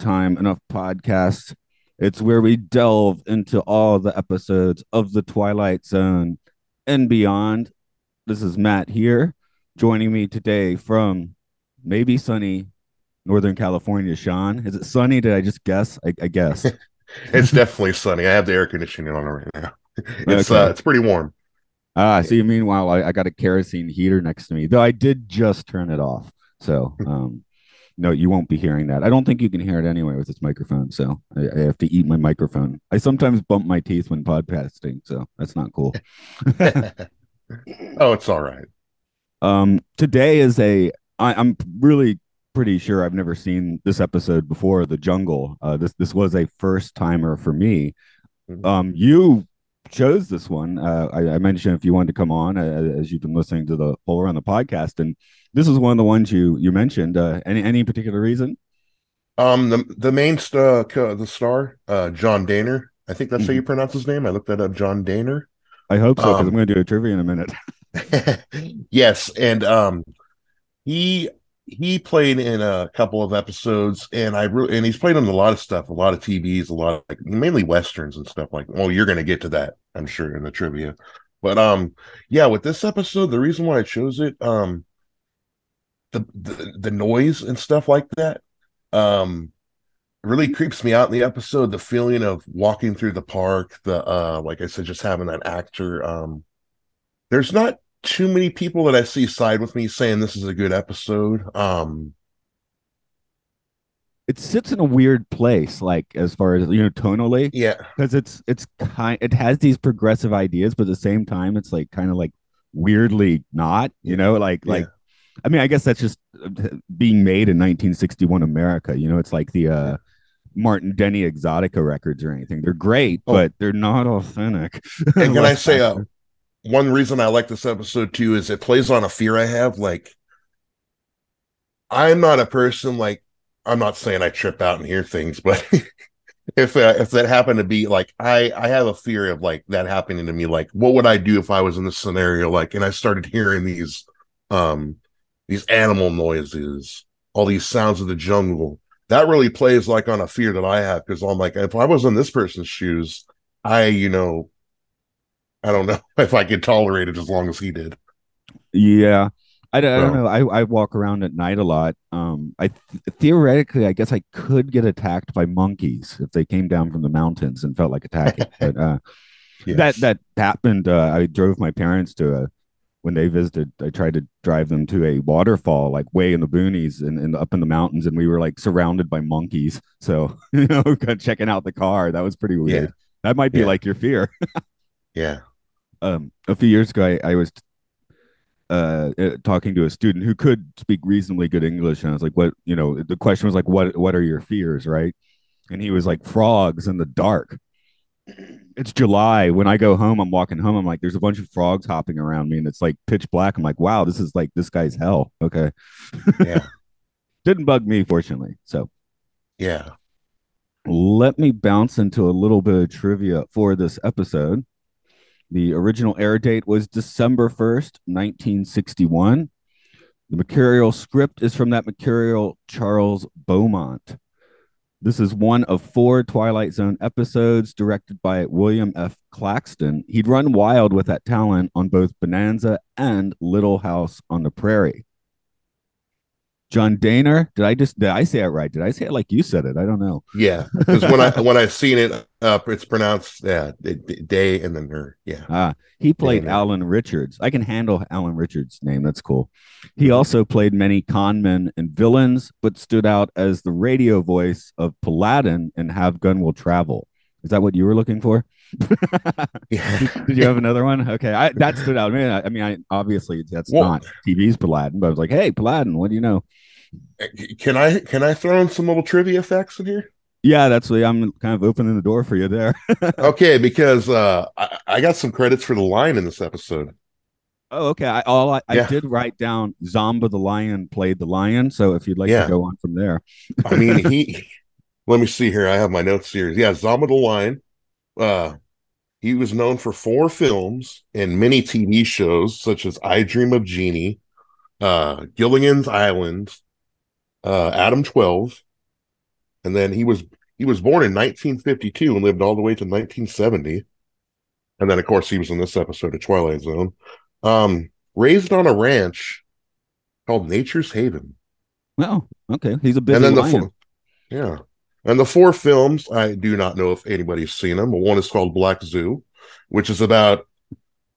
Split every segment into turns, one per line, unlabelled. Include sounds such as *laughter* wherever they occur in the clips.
Time Enough Podcast. It's where we delve into all the episodes of The Twilight Zone and beyond. This is Matt here, joining me today from maybe sunny Northern California. Sean, is it sunny? Did I just guess? I, I guess *laughs*
it's definitely sunny. I have the air conditioning on right now. *laughs* It's
Okay.
uh, it's pretty warm.
Ah, you meanwhile I, I got a kerosene heater next to me, though I did just turn it off. So *laughs* um no, you won't be hearing that. I don't think you can hear it anyway with this microphone. So I, I have to eat my microphone. I sometimes bump my teeth when podcasting, so that's not cool. *laughs*
oh, it's all right.
Um today is a I, I'm really pretty sure I've never seen this episode before, The Jungle. Uh this this was a first timer for me.
Mhm.
Um you chose this one. Uh, I, I mentioned if you wanted to come on uh, as you've been listening to the whole around the podcast, and this is one of the ones you you mentioned. Uh, any any particular reason?
Um, the the main st- uh, the star, uh, John Dehner. I think that's how you pronounce his name. I looked that up. John Dehner.
I hope so because
Um,
I'm going to do a trivia in a minute. *laughs* *laughs*
yes, and um, he he played in a couple of episodes, and I re- and he's played in a lot of stuff, a lot of TVs, a lot of like mainly westerns and stuff like. Well, you're gonna get to that, I'm sure, in the trivia. But um, yeah, with this episode, the reason why I chose it, um, the the, the noise and stuff like that, um, really creeps me out in the episode. The feeling of walking through the park, the uh, like I said, just having that actor. Um, there's not too many people that I see side with me saying this is a good episode. Um,
It sits in a weird place, like as far as you know, tonally,
yeah,
because it's it's kind it has these progressive ideas, but at the same time, it's like kind of like weirdly not. You know, like like I mean, I guess that's just uh, being made in 1961 America. You know, it's like the uh, Martin Denny Exotica records or anything. They're great,
Oh.
but they're not authentic. *laughs*
And can I say, uh, *laughs* one reason I like this episode too is it plays on a fear I have. Like, I'm not a person like I'm not saying I trip out and hear things, but *laughs* if uh, if that happened to be like I I have a fear of like that happening to me. Like, what would I do if I was in this scenario? Like, and I started hearing these um these animal noises, all these sounds of the jungle. That really plays like on a fear that I have because I'm like, if I was in this person's shoes, I you know I don't know *laughs* if I could tolerate it as long as he did.
yeah. I don't, I don't know. I, I walk around at night a lot. Um, I th- theoretically, I guess I could get attacked by monkeys if they came down from the mountains and felt like attacking. *laughs* but uh, that that happened. Uh, I drove my parents to a when they visited. I tried to drive them to a waterfall, like way in the boonies and, and up in the mountains, and we were like surrounded by monkeys. So *laughs* you know, checking out the car. That was pretty weird. That might be
Yeah.
like your fear. *laughs*
yeah.
um, a few years ago, I, I was uh, uh, talking to a student who could speak reasonably good English, and I was like, "What?" You know, the question was like, "What? What are your fears?" Right? And he was like, "Frogs in the dark." It's July. When I go home, I'm walking home. I'm like, "There's a bunch of frogs hopping around me, and it's like pitch black." I'm like, "Wow, this is like this guy's hell." Okay,
Yeah. *laughs*
didn't bug me, fortunately. So
Yeah.
let me bounce into a little bit of trivia for this episode. The original air date was December 1st, 1961. The mercurial script is from that mercurial Charles Beaumont. This is one of four Twilight Zone episodes directed by William F. Claxton. He'd run wild with that talent on both Bonanza and Little House on the Prairie. John Dehner, did I just did I say it right? Did I say it like you said it? I don't know.
Yeah. Because when I *laughs* when I seen it up, it's pronounced yeah, day and then her. Yeah.
Ah, he played. Alan Richards. I can handle Alan Richards' name. That's cool. He also played many con men and villains, but stood out as the radio voice of Paladin and Have Gun Will Travel. Is that what you were looking for? *laughs*
Yeah.
Did you have another one? Okay, I, that stood out. I mean, I, I mean, I, obviously that's
Well-
not TV's Paladin, but I was like, hey, Paladin, what do you know?
Can I can I throw in some little trivia facts in here?
Yeah, that's what I'm kind of opening the door for you there. *laughs*
Okay, because uh, I, I got some credits for the line in this episode.
Oh, okay. I all I, I did write down Zamba the lion played the lion. So if you'd like
Yeah.
to go on from there,
I mean, he. *laughs* let me see here. I have my notes here. Yeah, Zamba the Lion. Uh, he was known for four films and many TV shows such as I Dream of Jeannie, uh, Gilligan's Island, uh, Adam Twelve, and then he was he was born in 1952 and lived all the way to 1970. And then, of course, he was in this episode of Twilight Zone. Um, raised on a ranch called Nature's Haven.
oh, okay. He's a busy
and then the
lion.
four, yeah, and the four films I do not know if anybody's seen them. But one is called Black Zoo, which is about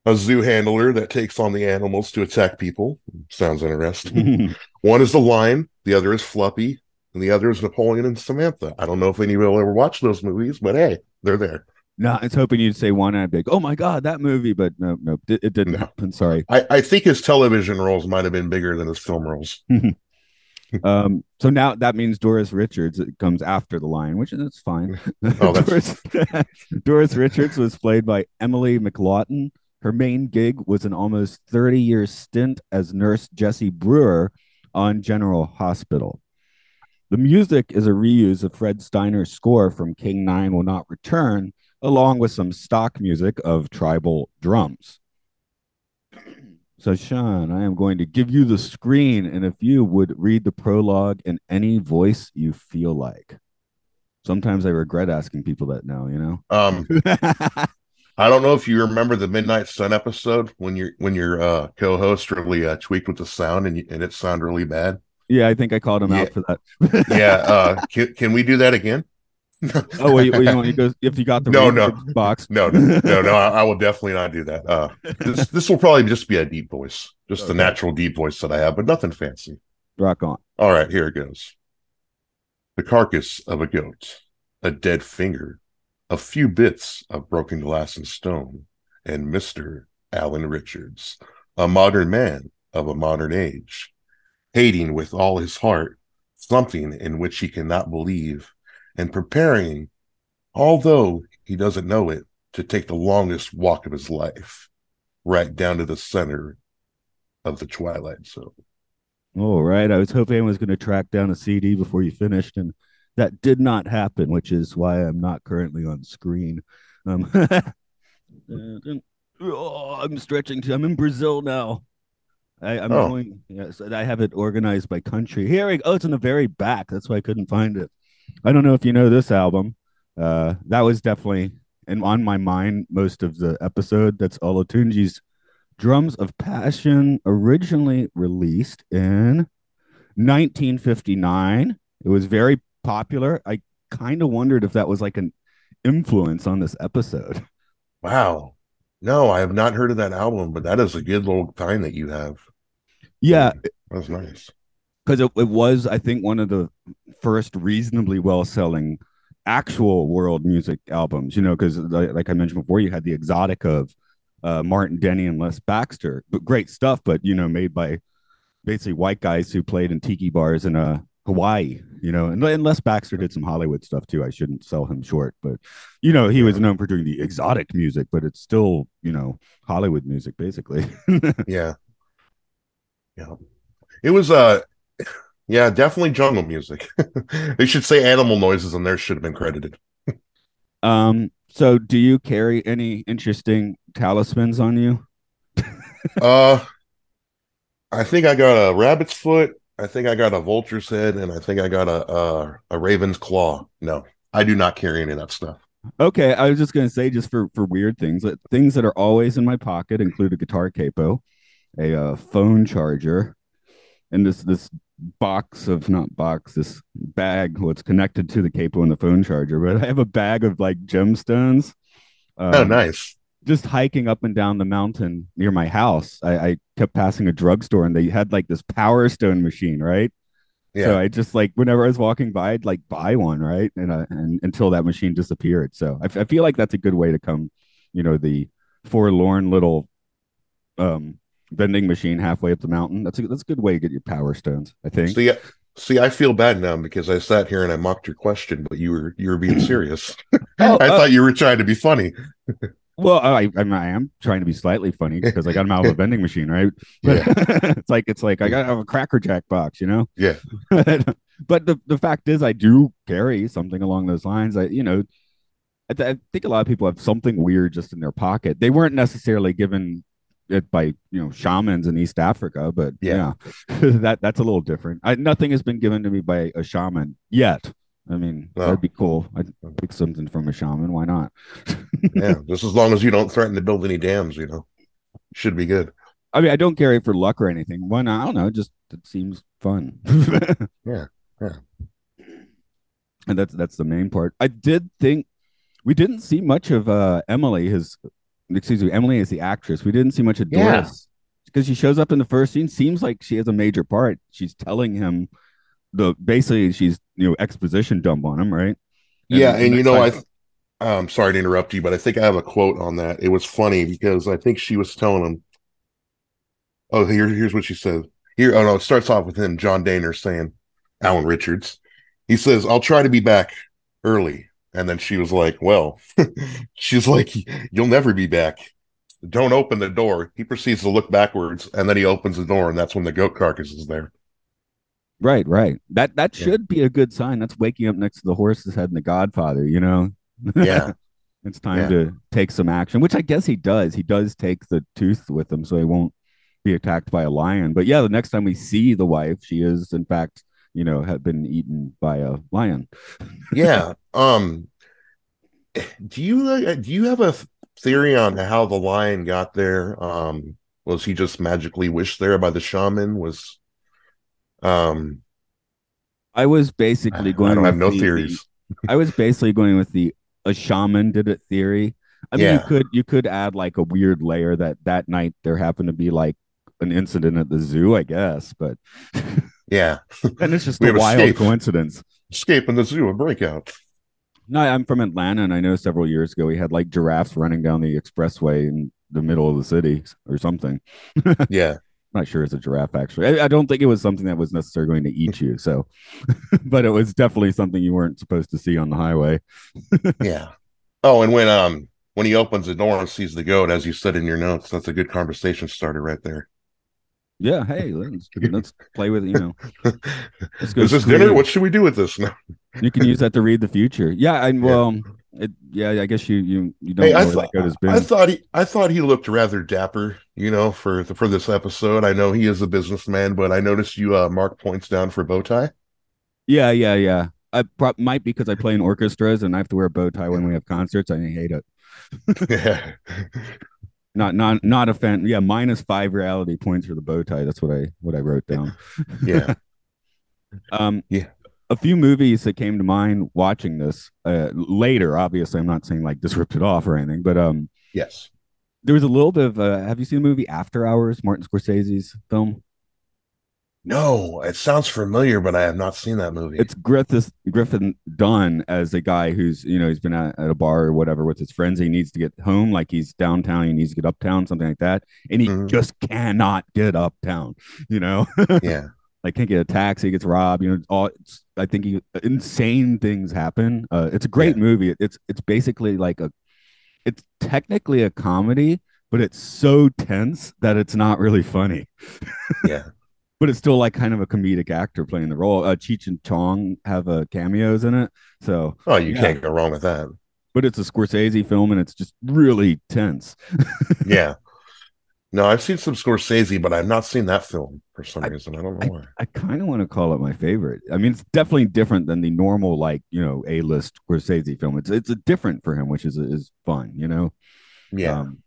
a zoo handler that takes on the animals to attack people. Sounds interesting. *laughs* one is the Lion, the other is Fluffy, and the other is Napoleon and Samantha. I don't know if anybody will ever watch those movies, but hey, they're there.
no, I was hoping you'd say one and I'd be like, oh my God, that movie. But no, no, it, it didn't
No.
happen. Sorry.
I, I think his television roles might have been bigger than his film roles. *laughs* *laughs*
Um, so now that means Doris Richards comes after the lion, which is fine. *laughs* *laughs*
Oh, that's-
Doris, Doris Richards was played by Emily McLaughlin. Her main gig was an almost 30 year stint as nurse Jessie Brewer on General Hospital. The music is a reuse of Fred Steiner's score from King Nine Will Not Return, along with some stock music of tribal drums. So, Sean, I am going to give you the screen, and if you would read the prologue in any voice you feel like. Sometimes I regret asking people that now, you know?
Um, *laughs* I don't know if you remember the Midnight Sun episode when your when your uh, co-host really uh, tweaked with the sound and you, and it sounded really bad.
yeah, I think I called him
Yeah.
out for that.
Yeah, *laughs* uh, can, can we do that again?
Oh, wait, wait, you you go if you got the
No, no.
box.
No, no, no, no. I, I will definitely not do that. Uh, this *laughs* this will probably just be a deep voice, just the natural deep voice that I have, but nothing fancy.
Rock on.
All right, here it goes. The carcass of a goat, a dead finger, a few bits of broken glass and stone, and Mister Alan Richards, a modern man of a modern age, hating with all his heart something in which he cannot believe, and preparing, although he doesn't know it, to take the longest walk of his life, right down to the center of the Twilight Zone.
All right. I was hoping I was going to track down a CD before you finished, and that did not happen, which is why I'm not currently on screen. Um, *laughs* oh, I'm stretching. To, I'm in Brazil now. I, I'm
Oh.
going. Yes, I have it organized by country. Here we go. Oh, it's in the very back. That's why I couldn't find it. I don't know if you know this album. Uh, that was definitely and on my mind most of the episode. That's Olatunji's Drums of Passion, originally released in 1959. It was very popular. I kind of wondered if that was like an influence on this episode.
Wow. No, I have not heard of that album, but that is a good little find that you have.
Yeah,
That's nice.
Because it, it was, I think, one of the first reasonably well selling actual world music albums, you know, because like, like I mentioned before, you had the exotic of uh, Martin Denny and Les Baxter, but great stuff, but, you know, made by basically white guys who played in tiki bars in uh, Hawaii, you know, and, and Les Baxter did some Hollywood stuff too. I shouldn't sell him short, but, you know, he was known for doing the exotic music, but it's still, you know, Hollywood music basically. *laughs*
Yeah. Yeah. It was uh yeah, definitely jungle music. *laughs* they should say animal noises and there should have been credited.
Um, so do you carry any interesting talismans on you? *laughs*
Uh I think I got a rabbit's foot, I think I got a vulture's head, and I think I got a a, a raven's claw. No, I do not carry any of that stuff.
Okay, I was just gonna say, just for for weird things, that things that are always in my pocket include a guitar capo, a uh, phone charger, and this this box of not box, this bag. What's connected to the capo and the phone charger? But I have a bag of like gemstones. Um,
oh, nice.
just hiking up and down the mountain near my house, I, I kept passing a drugstore and they had like this power stone machine, right?
Yeah.
So I just like whenever I was walking by, I'd like buy one, right? And uh, and until that machine disappeared. So I, f- I feel like that's a good way to come, you know, the forlorn little um vending machine halfway up the mountain. That's a that's a good way to get your power stones. I think.
See, see, I feel bad now because I sat here and I mocked your question, but you were you were being *clears throat* serious. *laughs*
Oh,
I
uh,
thought you were trying to be funny.
Well, I, I, I am trying to be slightly funny because I got him out of a *laughs* vending machine, right? *laughs* But it's like it's like I got to have a Cracker Jack box, you know.
Yeah.
but the the fact is, I do carry something along those lines. I, you know, I, th- I think a lot of people have something weird just in their pocket. They weren't necessarily given it by you know shamans in East Africa, but yeah,
Yeah. *laughs*
that that's a little different. I, nothing has been given to me by a shaman yet. I mean,
No.
that'd be cool. I'd pick something from a shaman. Why not? *laughs*
Yeah, just as long as you don't threaten to build any dams, you know, should be good.
I mean, I don't carry it for luck or anything. One, I don't know. Just it seems fun. *laughs*
Yeah, yeah.
And that's that's the main part. I did think we didn't see much of uh Emily. His excuse me, Emily is the actress. We didn't see much of
Yeah.
Doris because she shows up in the first scene. Seems like she has a major part. She's telling him the basically she's you know exposition dump on him, right?
yeah, and you
next
know, I
time-
I'm sorry to interrupt you, but I think I have a quote on that. It was funny because I think she was telling him, "Oh, here, here's what she said." Here, oh no, it starts off with him, John Dehner, saying, "Alan Richards." He says, "I'll try to be back early," and then she was like, "Well," *laughs* she's like, "You'll never be back." Don't open the door. He proceeds to look backwards, and then he opens the door, and that's when the goat carcass is there.
Right, right. That that
Yeah.
should be a good sign. That's waking up next to the horse's head in The Godfather. You know. *laughs*
Yeah,
it's time
Yeah.
to take some action, which I guess he does. He does take the tooth with him, so he won't be attacked by a lion. But yeah, the next time we see the wife, she is in fact, you know, had been eaten by a lion.
yeah. *laughs* Um, do you uh, do you have a theory on how the lion got there? Um, was he just magically wished there by the shaman? Was um,
I was basically going.
don't have
with
no
the-
theories. *laughs*
I was basically going with the a shaman did it theory. I mean,
Yeah.
you could you could add like a weird layer that that night there happened to be like an incident at the zoo, I guess, but *laughs*
Yeah,
and it's just *laughs* a wild
escaped.
coincidence.
escaping the zoo, a breakout.
No, I'm from Atlanta, and I know several years ago we had like giraffes running down the expressway in the middle of the city or something. *laughs*
Yeah, I'm
not sure it's a giraffe actually. I, I don't think it was something that was necessarily going to eat you. So, *laughs* but it was definitely something you weren't supposed to see on the highway.
yeah. Oh, and when um when he opens the door and sees the goat, as you said in your notes, that's a good conversation starter right there.
Yeah. Hey, let's, let's play with it. You know, *laughs* let's go.
Is this dinner? What should we do with this now?
You can use that to read the future. Yeah. And well, it, yeah. I guess you you you don't
Hey,
know
I thought
that goat been.
I thought he I thought he looked rather dapper, you know, for the, for this episode. I know he is a businessman, but I noticed you uh mark points down for bow tie.
yeah. Yeah. Yeah. I pro- might because I play in orchestras and I have to wear a bow tie when we have concerts. I hate it.
yeah. *laughs* *laughs*
Not not not a fan. Yeah, minus five reality points for the bow tie. That's what I what I wrote down. *laughs*
Yeah. *laughs*
Um,
Yeah.
A few movies that came to mind watching this uh, later. Obviously, I'm not saying like this ripped it off or anything, but um,
Yes.
there was a little bit of. Uh, have you seen the movie After Hours? Martin Scorsese's film.
No, it sounds familiar, but I have not seen that movie.
It's Griffith Griffin Dunne as a guy who's you know he's been at, at a bar or whatever with his friends. He needs to get home, like he's downtown. He needs to get uptown, something like that, and he
Mhm.
just cannot get uptown. You know, *laughs*
yeah.
like can't get a taxi, gets robbed. You know, all it's, I think he, insane things happen. Uh, it's a great movie. It's it's basically like a, it's technically a comedy, but it's so tense that it's not really funny. *laughs*
Yeah.
But it's still like kind of a comedic actor playing the role. Uh, Cheech and Chong have uh, cameos in it, so
Oh, you
Yeah.
can't go wrong with that.
but it's a Scorsese film and it's just really tense. *laughs*
Yeah. No, I've seen some Scorsese, but I've not seen that film for some
I-
reason. I don't know why.
I kind of want to call it my favorite. I mean, it's definitely different than the normal, like you know, A list Scorsese film. It's it's a different for him, which is is fun, you know.
Yeah.
Um,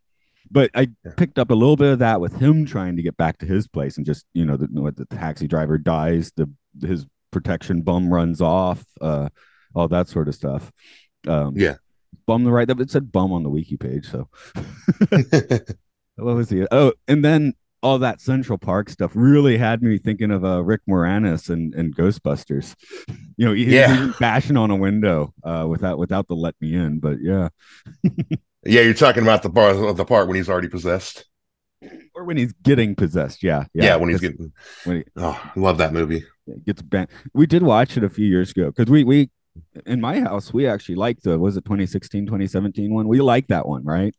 but I
Yeah.
picked up a little bit of that with him trying to get back to his place, and just you know, the, what the taxi driver dies, the his protection bum runs off, uh, all that sort of stuff. Um,
Yeah.
bum the right. It said bum on the wiki page, so *laughs* what was he? Oh, and then all that Central Park stuff really had me thinking of uh, Rick Moranis and, and Ghostbusters. *laughs* You know, he,
Yeah.
he bashing on a window uh, without without the let me in. But yeah, *laughs*
Yeah, you're talking about the part the part when he's already possessed.
or when he's getting possessed. Yeah,
Yeah, when he's getting.
when he
Oh, I love that movie.
gets banned. We did watch it a few years ago because we we in my house we actually liked the was it 2016 2017 one we liked that one right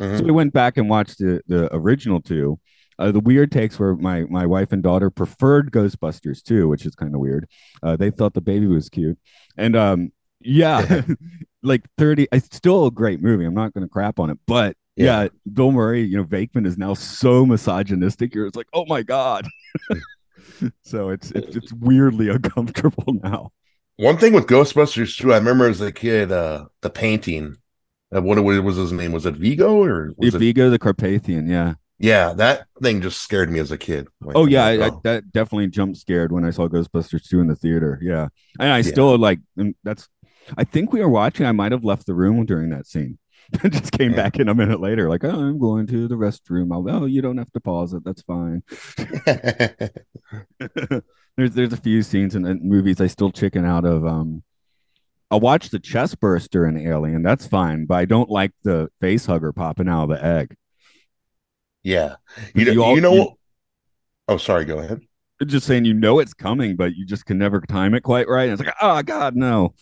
Mhm.
so we went back and watched the the original two uh, the weird takes were my my wife and daughter preferred ghostbusters too which is kind of weird uh, they thought the baby was cute and um yeah *laughs* like 30 it's still a great movie i'm not going to crap on it but yeah.
Yeah.
bill murray you know Venkman is now so misogynistic you're it's like oh my god *laughs* so it's, it's it's weirdly *laughs* uncomfortable now
One thing with Ghostbusters too, I remember as a kid, uh, the painting. Uh, what what was his name? Was it Vigo or was it?
Vigo the Carpathian, yeah.
Yeah, that thing just scared me as a kid. Like,
Oh yeah, I, I,
oh.
that definitely jump scared when I saw Ghostbusters 2 in the theater. Yeah. And I
Yeah.
still like that's I think we were watching, I might have left the room during that scene. *laughs* I just came
Yeah.
back in a minute later, like, oh, I'm going to the restroom. I'll, oh, you don't have to pause it. That's fine. *laughs* *laughs* there's there's a few scenes in, in movies I still chicken out of. Um, I'll watch the chest burster in Alien. That's fine, but I don't like the face hugger popping out of the egg.
yeah, you,
You
know,
all-
you know.
you-
oh, sorry. Go ahead.
Just saying, you know it's coming, but you just can never time it quite right. And it's like, oh God, no.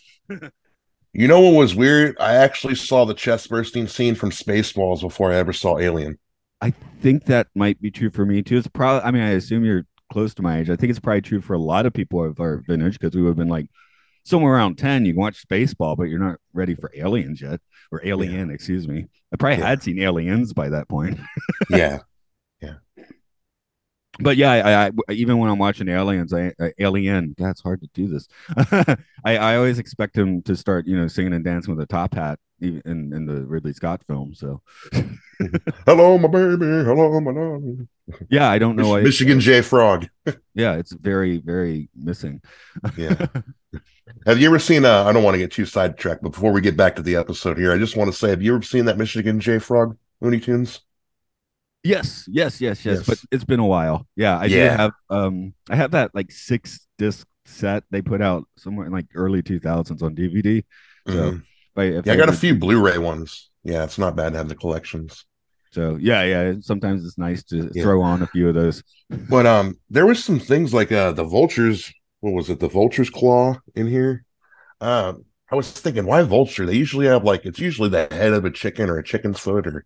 You know what was weird? I actually saw the chest bursting scene from Spaceballs before I ever saw Alien.
I think that might be true for me too. It's probably. I mean, I assume you're close to my age. I think it's probably true for a lot of people of our vintage because we would have been like somewhere around ten. You can watch Spaceball, but you're not ready for Aliens yet, or Alien, excuse me. I probably
Yeah.
had seen Aliens by that point.
Yeah,
but yeah, I, I even when I'm watching Aliens, I, I Alien. God, it's hard to do this. *laughs* I, I always expect him to start, you know, singing and dancing with a top hat, even in, in the Ridley Scott film. So *laughs*
hello, my baby. Hello, my darling.
yeah, I don't know. why-
Michigan J Frog. *laughs*
yeah, it's very very missing.
Yeah. Have you ever seen? Uh, I don't want to get too sidetracked, but before we get back to the episode here, I just want to say, have you ever seen that Michigan J Frog Looney Tunes?
Yes, yes, yes, yes,
Yes.
But it's been a while. Yeah, I do
Yeah.
have um I have that like six disc set they put out somewhere in like early 2000s on DVD. So
Mhm.
I, if
Yeah, I got a few Blu-ray ones. Yeah, it's not bad to have the collections.
So yeah, yeah. Sometimes it's nice to
Yeah.
throw on a few of those. *laughs*
But um, there was some things like uh the vultures. What was it? The vulture's claw in here. Um, I was thinking, why vulture? They usually have like it's usually the head of a chicken or a chicken's foot or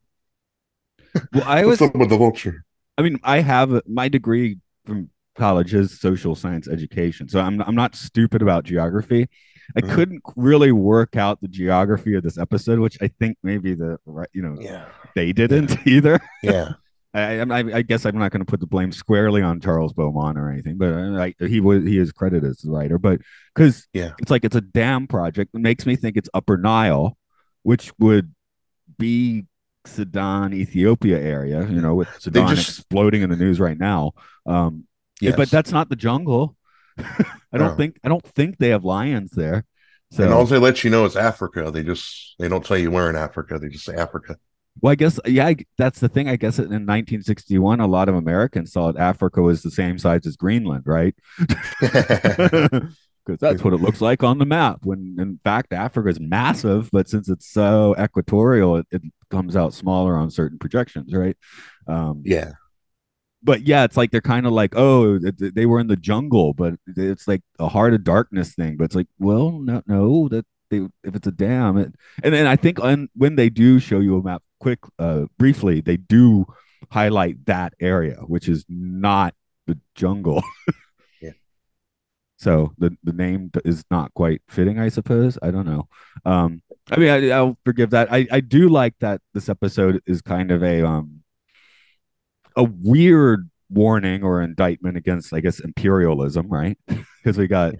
Well, I was
up with the vulture?
I mean, I have a- my degree from college is social science education. So I'm I'm not stupid about geography. I
Mhm.
couldn't really work out the geography of this episode, which I think maybe the right, you know,
Yeah,
they didn't *laughs* either.
yeah, *laughs*
I, I, I guess I'm not going to put the blame squarely on Charles Beaumont or anything, but uh, like he was he is credited as the writer, but because
Yeah.
it's like it's a dam project. It makes me think it's Upper Nile, which would be Sudan, Ethiopia area. You know, with Sudan
just-
exploding in the news right now. Um,
yes.
but that's not the jungle. *laughs* I don't
No.
think I don't think they have lions there. So
and all they let you know is Africa. They just they don't tell you where in Africa. They just say Africa.
Well, I guess yeah, I- that's the thing. I guess in 1961, a lot of Americans thought Africa was the same size as Greenland, right? *laughs* *laughs* Because that's what it looks like on the map. When in fact Africa is massive, but since it's so equatorial, it, it comes out smaller on certain projections, right? Um,
yeah,
but yeah, it's like they're kind of like, oh, th- th- they were in the jungle, but it's like a heart of darkness thing. But it's like, well, no, no, that they if it's a dam, it, and then I think on when they do show you a map, quick, uh, briefly, they do highlight that area, which is not the jungle. *laughs* So the the name is not quite fitting, I suppose. I don't know. Um, I mean, I, I'll forgive that. I I do like that this episode is kind of a um a weird warning or indictment against, I guess, imperialism, right? *laughs* Because we got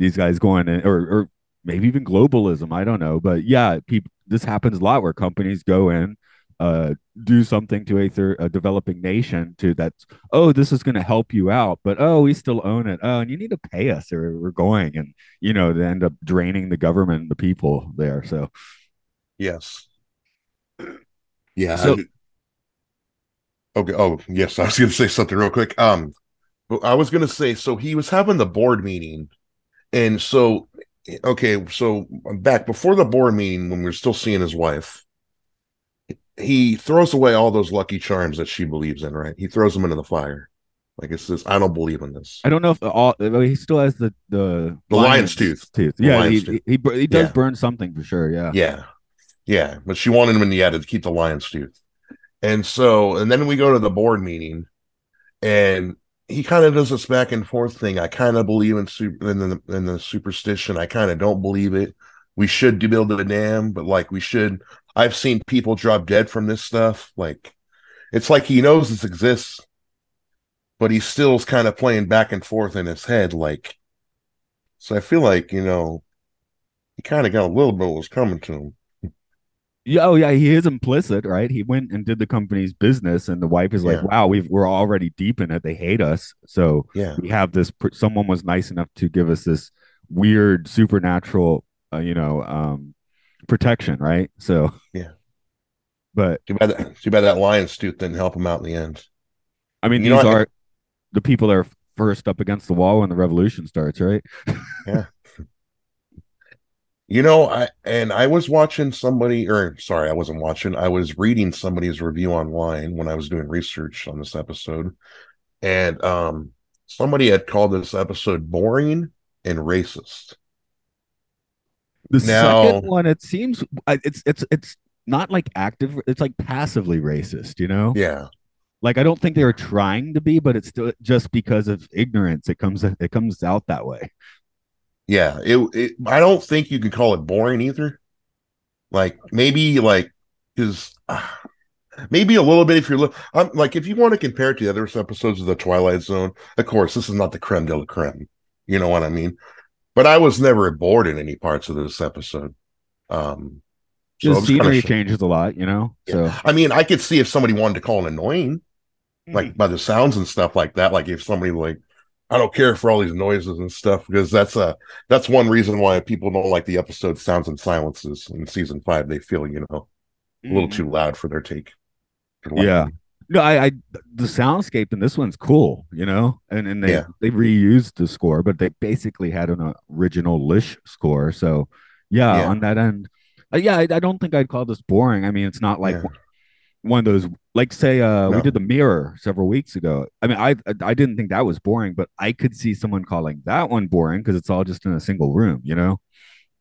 these guys going in, or or maybe even globalism. I don't know, but yeah, people. This happens a lot where companies go in, uh, do something to a, third, a developing nation to that's oh this is going to help you out, but oh we still own it. Oh, and you need to pay us or we're going, and you know they end up draining the government and the people there. So
yes, *clears throat* yeah.
So-
Okay. Oh, yes. I was going to say something real quick. Um, I was going to say so he was having the board meeting, and so okay, so back before the board meeting when we were still seeing his wife, he throws away all those lucky charms that she believes in. Right? He throws them into the fire. Like it says, I don't believe in this.
I don't know if all he still has the the,
the lion's, lion's tooth.
tooth. Yeah, lion's he, tooth. he, he he does yeah. burn something for sure. Yeah,
yeah, yeah. But she wanted him in the end to keep the lion's tooth. And so, and then we go to the board meeting, and he kind of does this back and forth thing. I kind of believe in super in the in the superstition. I kind of don't believe it. We should build a dam, but like we should. I've seen people drop dead from this stuff. Like it's like he knows this exists, but he still's kind of playing back and forth in his head. Like, so I feel like you know, he kind of got a little bit what was coming to him.
Yeah, oh yeah, he is implicit, right? He went and did the company's business, and the wife is like, yeah. "Wow, we've we're already deep in it. They hate us, so
yeah,
we have this. Someone was nice enough to give us this weird supernatural, uh, you know, um, protection, right? So
yeah,
but
too bad that too bad that lion's tooth didn't help him out in the end.
I mean, you these are the people that are first up against the wall when the revolution starts, right? *laughs*
yeah. You know, I and I was watching somebody, or sorry, I wasn't watching. I was reading somebody's review online when I was doing research on this episode, and um, somebody had called this episode boring and racist.
The now, second one, it seems it's it's it's not like active; it's like passively racist. You know?
Yeah.
Like I don't think they were trying to be, but it's still just because of ignorance. It comes it comes out that way
yeah it, it i don't think you can call it boring either like maybe like because uh, maybe a little bit if you're I'm, like if you want to compare it to the other episodes of the twilight zone of course this is not the creme de la creme you know what i mean but i was never bored in any parts of this episode um
so the scenery changes a lot you know yeah. so
i mean i could see if somebody wanted to call it annoying like mm. by the sounds and stuff like that like if somebody like I don't care for all these noises and stuff because that's a that's one reason why people don't like the episode sounds and silences in season five. They feel you know a little mm. too loud for their take.
yeah. No, I, I the soundscape in this one's cool, you know, and and they yeah. they reused the score, but they basically had an original Lish score. So yeah, yeah. on that end, uh, yeah, I, I, don't think I'd call this boring. I mean, it's not like yeah one of those like say uh no. we did the mirror several weeks ago i mean i i didn't think that was boring but i could see someone calling that one boring because it's all just in a single room you know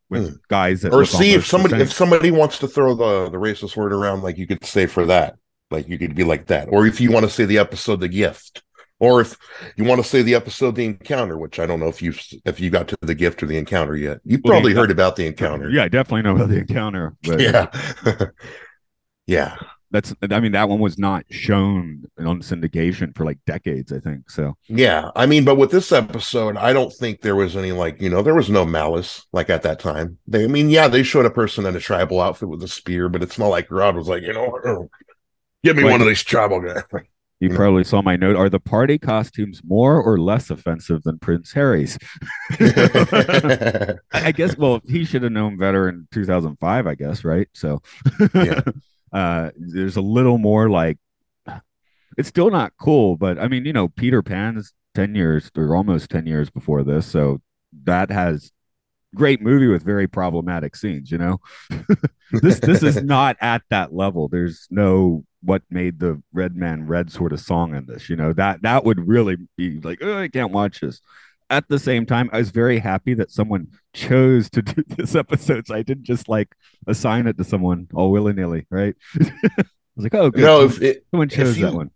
with mm. guys that
or see if somebody if somebody wants to throw the the racist word around like you could say for that like you could be like that. Or if you want to say the episode the gift. Or if you want to say the episode the encounter which i don't know if you if you got to the gift or the encounter yet. You well, probably heard about the encounter.
Yeah i definitely know about the encounter
but... yeah. *laughs* Yeah.
That's i mean that one was not shown on syndication for like decades i think so.
Yeah. I mean but with this episode i don't think there was any like you know there was no malice like at that time. They i mean yeah they showed a person in a tribal outfit with a spear but it's not like rod was like you know *laughs* give me one of these tribal guys *laughs*
you probably saw my note. Are the party costumes more or less offensive than Prince Harry's? *laughs* I guess. Well, he should have known better in 2005. I guess, right? So, yeah *laughs* uh there's a little more like it's still not cool but i mean you know peter pan's 10 years or almost 10 years before this so that has great movie with very problematic scenes you know this this is not at that level there's no what made the red man red sort of song in this you know that that would really be like oh, i can't watch this at the same time, I was very happy that someone chose to do *laughs* this episode. So I didn't just like assign it to someone all willy nilly, right? *laughs* I was like, oh, good.
No, if it,
someone chose you, that one.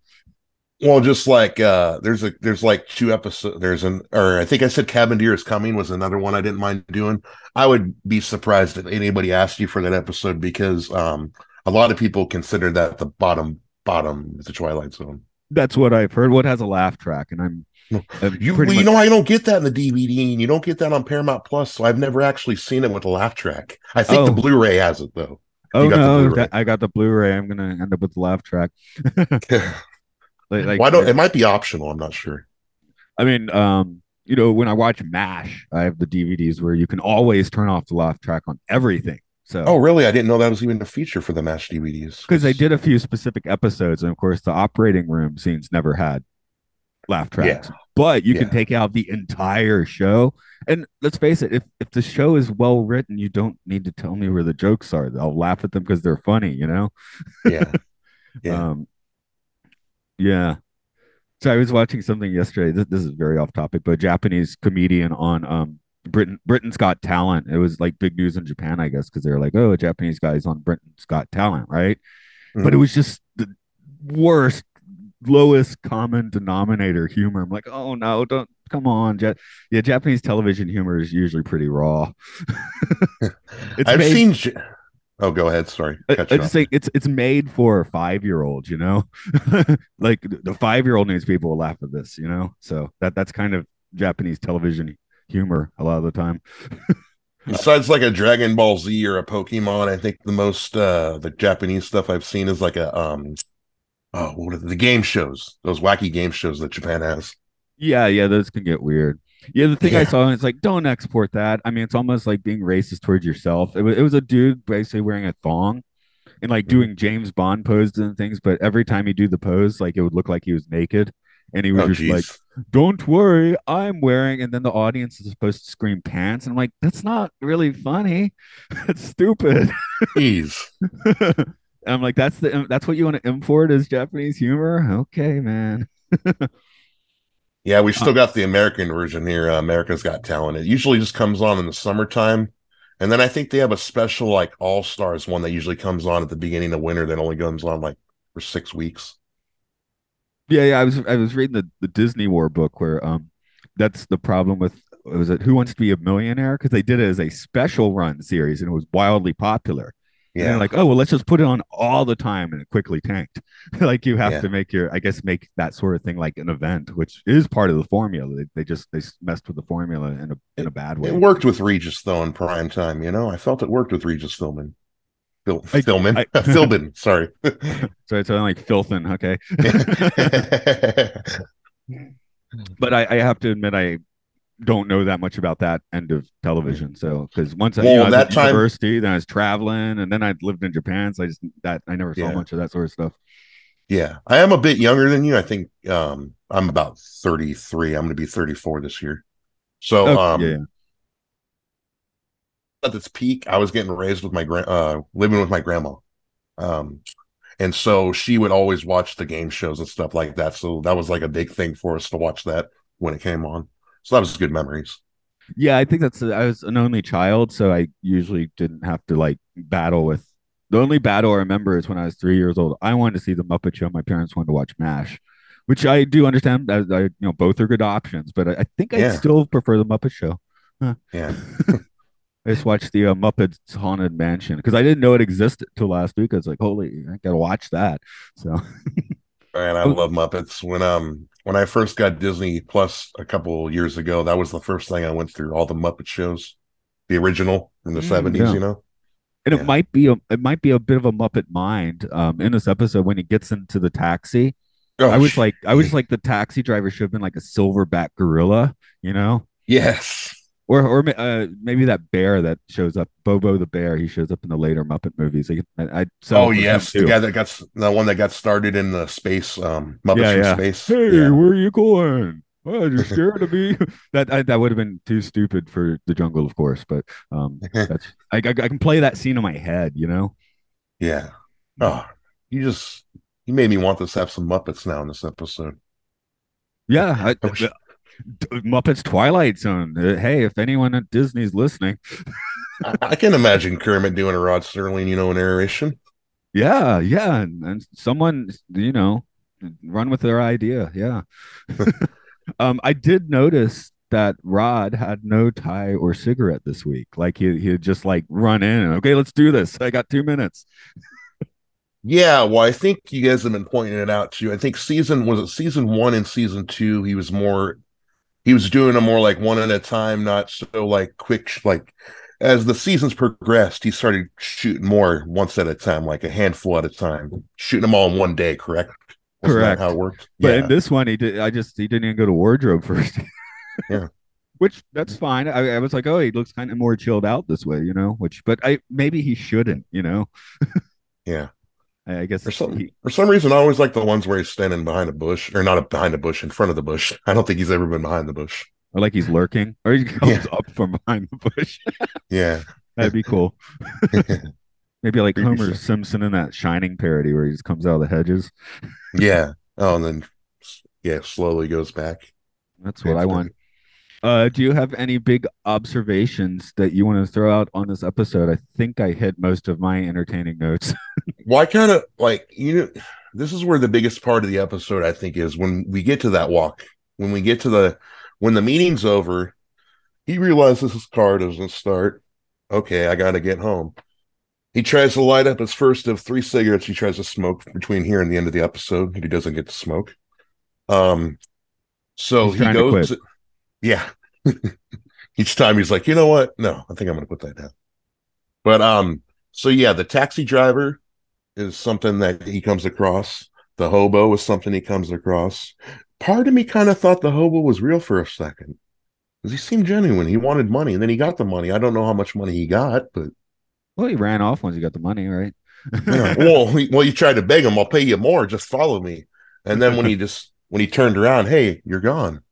Well, just like uh there's a there's like two episodes. There's an or I think I said Cavender is coming was another one I didn't mind doing. I would be surprised if anybody asked you for that episode because um a lot of people consider that the bottom bottom of the Twilight Zone.
That's what I've heard. What has a laugh track, and I'm
you, well, you know, I don't get that in the DVD, and you don't get that on Paramount Plus, so I've never actually seen it with a laugh track. I think oh. the Blu-ray has it though.
Oh no, I got the Blu-ray. I'm gonna end up with the laugh track. *laughs*
like, like, Why don't? It might be optional. I'm not sure.
I mean, um, you know, when I watch MASH, I have the DVDs where you can always turn off the laugh track on everything. So
Oh, really? I didn't know that was even a feature for the Mash DVDs.
because they did a few specific episodes, and of course, the operating room scenes never had laugh tracks. But you can take out the entire show, and let's face it, if if the show is well written, you don't need to tell me where the jokes are. I'll laugh at them because they're funny, you know.
Yeah. *laughs* Yeah.
Um, yeah. So I was watching something yesterday. This, this is very off topic, but a Japanese comedian on um Britain Britain's Got Talent. It was like big news in Japan, I guess, because they're like, oh, a Japanese guy's on Britain's Got Talent, right? But it
Mhm.
was just the worst, lowest common denominator humor. I'm like, oh no, don't come on, Jet. Yeah, Japanese television humor is usually pretty raw. *laughs*
I've
made-
seen. J- Oh, go ahead. Sorry.
I, I just think it's it's made for five year olds, you know. *laughs* like the five year old news people to laugh at this, you know. So that that's kind of Japanese television humor a lot of the time. *laughs*
Besides like a Dragon Ball Z or a Pokemon, I think the most uh the Japanese stuff I've seen is like a um oh what are the, the game shows, those wacky game shows that Japan has.
Yeah, yeah, those can get weird. Yeah, the thing I
Yeah.
saw, it's like, don't export that. I mean, it's almost like being racist towards yourself. It was, it was a dude basically wearing a thong and like
Mhm.
doing James Bond poses and things, but every time he do the pose, like it would look like he was naked. And he was
Oh
just like, don't worry, I'm wearing, and then the audience is supposed to scream pants. And I'm like, that's not really funny. *laughs* That's stupid.
Jeez. *laughs*
I'm like, that's the that's what you want to import as Japanese humor? Okay, man. *laughs*
Yeah, we still got the American version here. Uh, America's Got Talent. It usually just comes on in the summertime. And then I think they have a special like All Stars one that usually comes on at the beginning of winter that only comes on like for six weeks.
Yeah, yeah. I was I was reading the, the Disney War book where um that's the problem with was it Who Wants to Be a Millionaire? Because they did it as a special run series and it was wildly popular.
Yeah.
they're like, oh well, let's just put it on all the time, and it quickly tanked. *laughs* like you have
Yeah.
to make your, I guess, make that sort of thing like an event, which is part of the formula. They, they just they messed with the formula in a in a bad way.
It worked with Regis though in prime time, you know. I felt it worked with Regis Philbin. Phil,
I-
Philbin.
I- *laughs*
Philbin, sorry. *laughs*
so it's like filthin, okay. *laughs* but I, I have to admit I don't know that much about that end of television. So because once I, you
Well,
know, I was at
time-
university, then I was traveling, and then I lived in Japan, so I just that I never saw
Yeah.
much of that sort of stuff.
yeah. I am a bit younger than you. I think um I'm about 33. I'm gonna be 34 this year. So
Oh,
um
yeah.
At its peak, I was getting raised with my grand, uh, living with my grandma. Um, and so she would always watch the game shows and stuff like that. So that was like a big thing for us to watch that when it came on. So that was good memories.
Yeah, I think that's I was an only child, so I usually didn't have to like battle with. The only battle I remember is when I was three years old. I wanted to see the Muppet Show. My parents wanted to watch MASH, which I do understand. As I, you know, both are good options, but I, I think I
Yeah.
still prefer the Muppet Show.
Yeah. *laughs*
I just watched the uh, Muppets Haunted Mansion because I didn't know it existed till last week. I was like, holy, I gotta watch that. So *laughs*
And I love Muppets. When um when I first got Disney Plus a couple years ago, that was the first thing I went through all the Muppet shows, the original in the
Mm,
seventies.
yeah.
You know,
and
Yeah.
it might be a it might be a bit of a Muppet mind um in this episode when he gets into the taxi. I was like, I was like, the taxi driver should have been like a silverback gorilla, you know,
yes,
or or uh, maybe that bear that shows up, Bobo the bear. He shows up in the later Muppet movies. I, I, I
oh yes, the guy that got the one that got started in the space um Muppets
Yeah,
from
yeah.
space.
Hey,
Yeah.
where are you going? Oh, you're *laughs* scared of me. that I, that would have been too stupid for the jungle, of course. But um, *laughs* that's I, I I can play that scene in my head, you know.
Yeah. Oh, you just you made me want to have some Muppets now in this episode.
Yeah, I,
I wish-
Muppets Twilight Zone. Uh, hey, if anyone at Disney's listening, *laughs*
I, can imagine Kermit doing a Rod Serling, you know, narration.
yeah, yeah, and, and someone, you know, run with their idea. Yeah. *laughs* um, I did notice that Rod had no tie or cigarette this week. Like he he just like run in okay, let's do this. I got two minutes.
Yeah, well, I think you guys have been pointing it out too. I think season was it season one and season two. He was more, he was doing them more like one at a time, not so like quick. Like as the seasons progressed, he started shooting more once at a time, like a handful at a time, shooting them all in one day. Correct?
Correct.
how it worked?
But
yeah.
in this one, he did. I just he didn't even go to wardrobe *laughs* first.
Yeah.
which that's fine. I, I was like, oh, he looks kind of more chilled out this way, you know. Which, but I maybe he shouldn't, you know.
Yeah.
I, guess
For some
he,
for some reason, I always like the ones where he's standing behind a bush, or not a, behind a bush, in front of the bush. *laughs* I don't think he's ever been behind the bush.
or like he's lurking, or he comes up from behind the bush. *laughs*
Yeah.
That'd be cool. *laughs* Maybe like Homer. Simpson in that Shining parody where he just comes out of the hedges.
yeah. Oh, and then yeah, slowly goes back.
That's what I want. Uh, do you have any big observations that you want to throw out on this episode? I think I hit most of my entertaining notes.
I kind of like you know, this is where the biggest part of the episode I think is when we get to that walk. When we get to the when the meeting's over, he realizes his car doesn't start. Okay, I got to get home. He tries to light up his first of three cigarettes he tries to smoke between here and the end of the episode, and he doesn't get to smoke. Um, so
He's
he
to
goes, yeah. *laughs* Each time he's like, you know what? No, I think I'm to put that down. But um, so yeah, the taxi driver is something that he comes across. The hobo is something he comes across. Part of me kind of thought the hobo was real for a second. Because he seemed genuine. He wanted money, and then he got the money. I don't know how much money he got, but
well, he ran off once he got the money, right?
yeah. *laughs* well, he, well, you tried to beg him, "I'll pay you more. Just follow me." And then when he just when he turned around, "Hey, you're gone."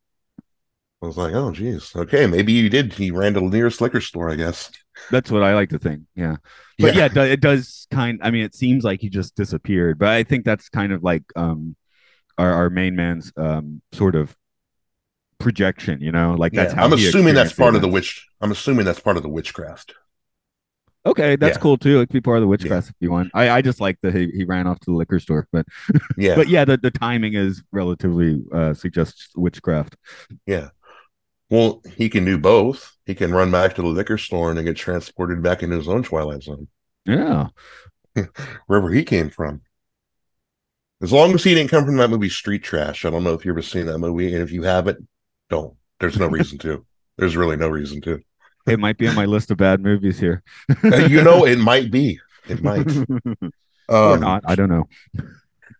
I was like, "Oh, geez, okay, maybe you did." He ran to the nearest liquor store, I guess.
That's what I like to think. Yeah. But yeah, it, it does kind I mean, it seems like he just disappeared, but I think that's kind of like um our, our main man's um sort of projection, you know, like that's
Yeah,
how
I'm assuming that's part of the witch. I'm assuming that's part of the witchcraft.
Okay, that's
Yeah.
cool too. It could be part of the witchcraft if you want. I, I just like that he, he ran off to the liquor store, but *laughs*
Yeah,
but yeah, the, the timing is relatively uh suggests witchcraft.
yeah. Well, he can do both. He can run back to the liquor store and get transported back into his own Twilight Zone,
Yeah. *laughs*
wherever he came from. As long as he didn't come from that movie Street Trash. I don't know if you've ever seen that movie, and if you haven't, don't. There's no reason to. There's really no reason to.
It might be on my list of bad movies here.
Uh, you know, it *laughs* might be. It might. *laughs*
or
Um,
not. I don't know.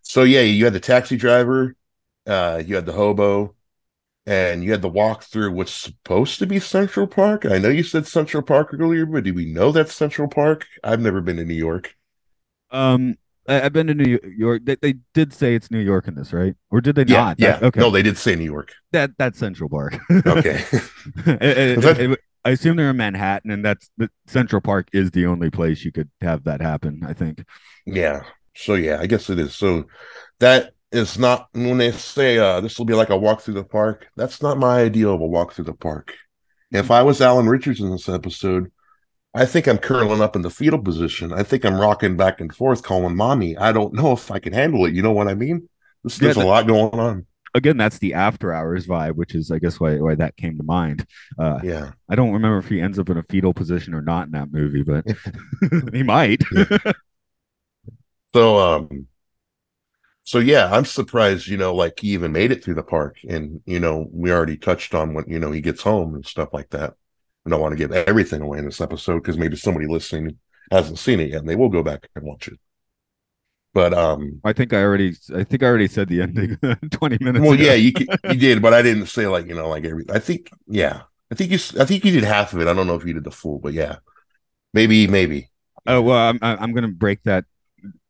So yeah, you had the taxi driver, uh, you had the hobo, and you had the walk through what's supposed to be Central Park. I know you said Central Park earlier, but do we know that's Central Park? I've never been to New York.
Um, I, I've been to New York. They, they did say it's New York in this, right? Or did they
Yeah,
not?
yeah.
That- okay.
No, they did say New York.
that that's Central Park.
Okay. *laughs*
It- it-
Is that-
it- I assume they're in Manhattan, and that's the Central Park is the only place you could have that happen. I think.
yeah. So yeah, I guess it is. So that is not when they say uh this will be like a walk through the park. That's not my idea of a walk through the park. If I was Alan Richards in this episode, I think I'm curling up in the fetal position. I think I'm rocking back and forth, calling mommy. I don't know if I can handle it. You know what I mean? This,
Yeah,
there's
that-
a lot going on.
Again, that's the After Hours vibe, which is, I guess, why why that came to mind. Uh,
Yeah.
I don't remember if he ends up in a fetal position or not in that movie, but *laughs* *laughs* he might.
So um so yeah, I'm surprised, you know, like he even made it through the park. And, you know, we already touched on when, you know, he gets home and stuff like that. I don't want to give everything away in this episode because maybe somebody listening hasn't seen it yet and they will go back and watch it. But um
I think I already, I think I already said the ending *laughs* twenty minutes.
well
ago.
yeah, you you did, but I didn't say like, you know, like every I think yeah. I think you I think you did half of it. I don't know if you did the full, but yeah. Maybe maybe.
Oh well, I'm I'm gonna break that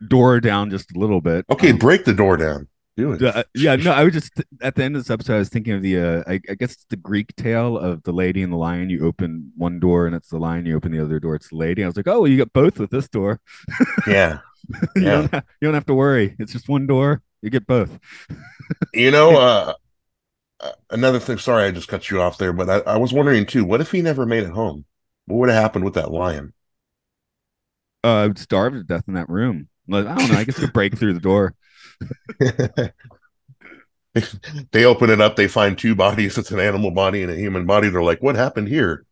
door down just a little bit.
Okay,
Um,
break the door down. Do it.
Uh, yeah, no, I was just at the end of this episode. I was thinking of the, uh, I, I guess it's the Greek tale of the lady and the lion. You open one door and it's the lion. You open the other door, it's the lady. I was like, oh, well, you got both with this door. *laughs*
Yeah. *laughs*
you,
Yeah.
don't have, you don't have to worry. It's just one door. You get both. *laughs*
You know, uh, uh, another thing. Sorry, I just cut you off there, but I, I was wondering too. What if he never made it home? What would have happened with that lion?
Uh, I would starve to death in that room. Like, I don't know. I guess could break through the door. *laughs*
they open it up. They find two bodies. It's an animal body and a human body. They're like, "What happened here?"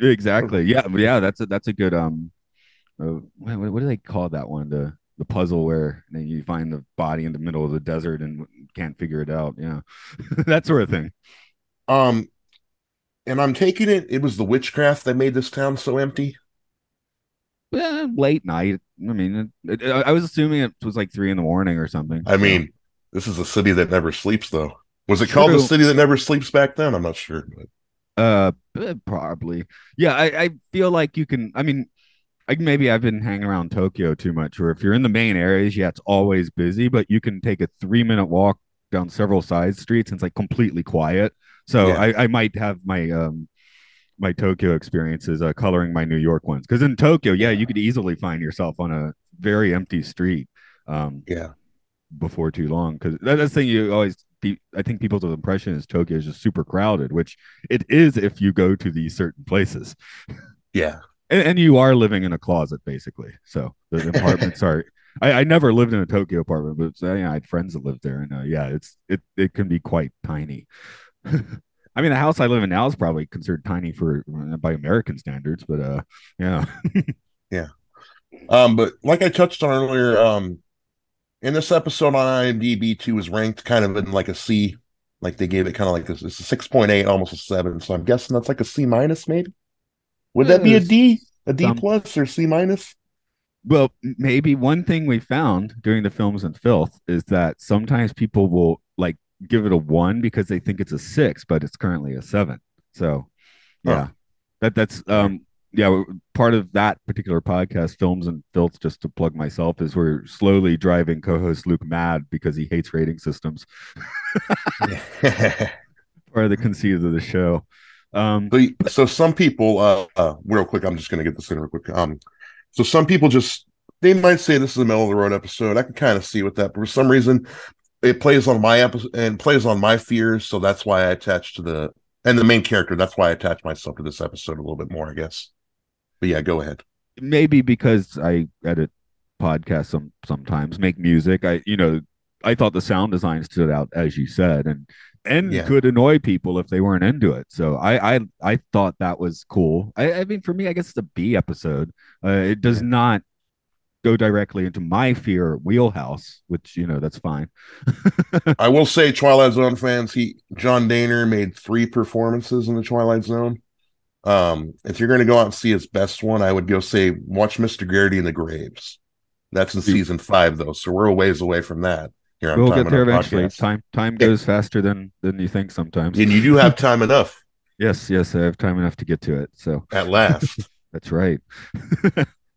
Exactly. Yeah. Yeah. That's a that's a good um. Uh, what, what do they call that one? The the puzzle where then you find the body in the middle of the desert and can't figure it out. Yeah, *laughs* that sort of thing.
Um, and I'm taking it. It was the witchcraft that made this town so empty.
Yeah, late night. I mean, it, it, I was assuming it was like three in the morning or something.
I mean, this is a city that never sleeps, though. Was it called the city that never sleeps back then? I'm not sure. But
Uh, eh, probably. Yeah, I, I feel like you can. I mean, like maybe I've been hanging around Tokyo too much. Or if you're in the main areas, yeah, it's always busy, but you can take a three minute walk down several side streets and it's like completely quiet. So
Yeah.
I, I might have my um my Tokyo experiences uh, coloring my New York ones. Because in Tokyo, yeah, you could easily find yourself on a very empty street um,
Yeah.
before too long. Because that, that's the thing you always. I think people's impression is Tokyo is just super crowded, which it is if you go to these certain places
Yeah.
and, and you are living in a closet basically. So the apartments *laughs* are. I, I never lived in a Tokyo apartment, but uh, yeah, I had friends that lived there, and uh, yeah, it's it it can be quite tiny. *laughs* I mean, the house I live in now is probably considered tiny for uh, by American standards, but uh, yeah, *laughs* yeah.
Um, but like I touched on earlier, um, in this episode on IMDb, two is ranked kind of in like a C, like they gave it kind of like this. It's a six point eight, almost a seven. So I'm guessing that's like a C minus, maybe. Would that be a D, a D
a D
plus, or C minus?
well, maybe one thing we found during the films and filth is that sometimes people will like give it a one because they think it's a six, but it's currently a seven. So, yeah,
Huh.
that that's um yeah part of that particular podcast, films and filth. Just to plug myself, is we're slowly driving co-host Luke mad because he hates rating systems. *laughs* *laughs* Of the conceit of the show. Um,
So, so some people, uh, uh, real quick, I'm just going to get this in real quick. Um, so some people just they might say this is a middle of the road episode. I can kind of see with that, but for some reason, it plays on my episode and plays on my fears. So that's why I attach to the and the main character. That's why I attach myself to this episode a little bit more, I guess. But yeah, go ahead.
maybe because I edit podcasts some sometimes, make music. I you know I thought the sound design stood out as you said, and and
Yeah.
could annoy people if they weren't into it. So I I I thought that was cool. I, I mean, for me, I guess it's a B episode. Uh, it does
Yeah.
not go directly into my fear wheelhouse, which you know that's fine. *laughs*
I will say, Twilight Zone fans, he John Dehner made three performances in the Twilight Zone. Um, if you're going to go out and see his best one, I would go say watch Mr. Garrity and the Graves. That's in season five, though, so we're a ways away from that. Here
we'll get there eventually.
Podcast.
Time time
Yeah.
goes faster than than you think sometimes.
and you do have time *laughs* enough
yes, yes, I have time enough to get to it. So
at last. *laughs*
That's right.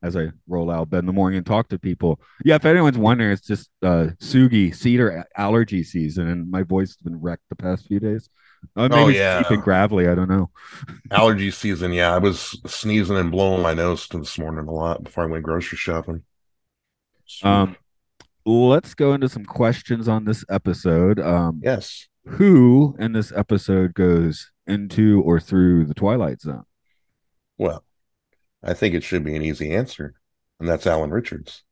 As I roll out bed in the morning and talk to people. Yeah, if anyone's wondering, it's just uh Sugi cedar allergy season, and my voice has been wrecked the past few days. Uh, maybe
Oh,
it's
yeah.
deep and gravelly. I don't know.
Allergy season, yeah. I was sneezing and blowing my nose to this morning a lot before I went grocery shopping.
Um, let's go into some questions on this episode. Um,
yes.
who in this episode goes into or through the Twilight Zone?
Well, I think it should be an easy answer, and that's Alan Richards.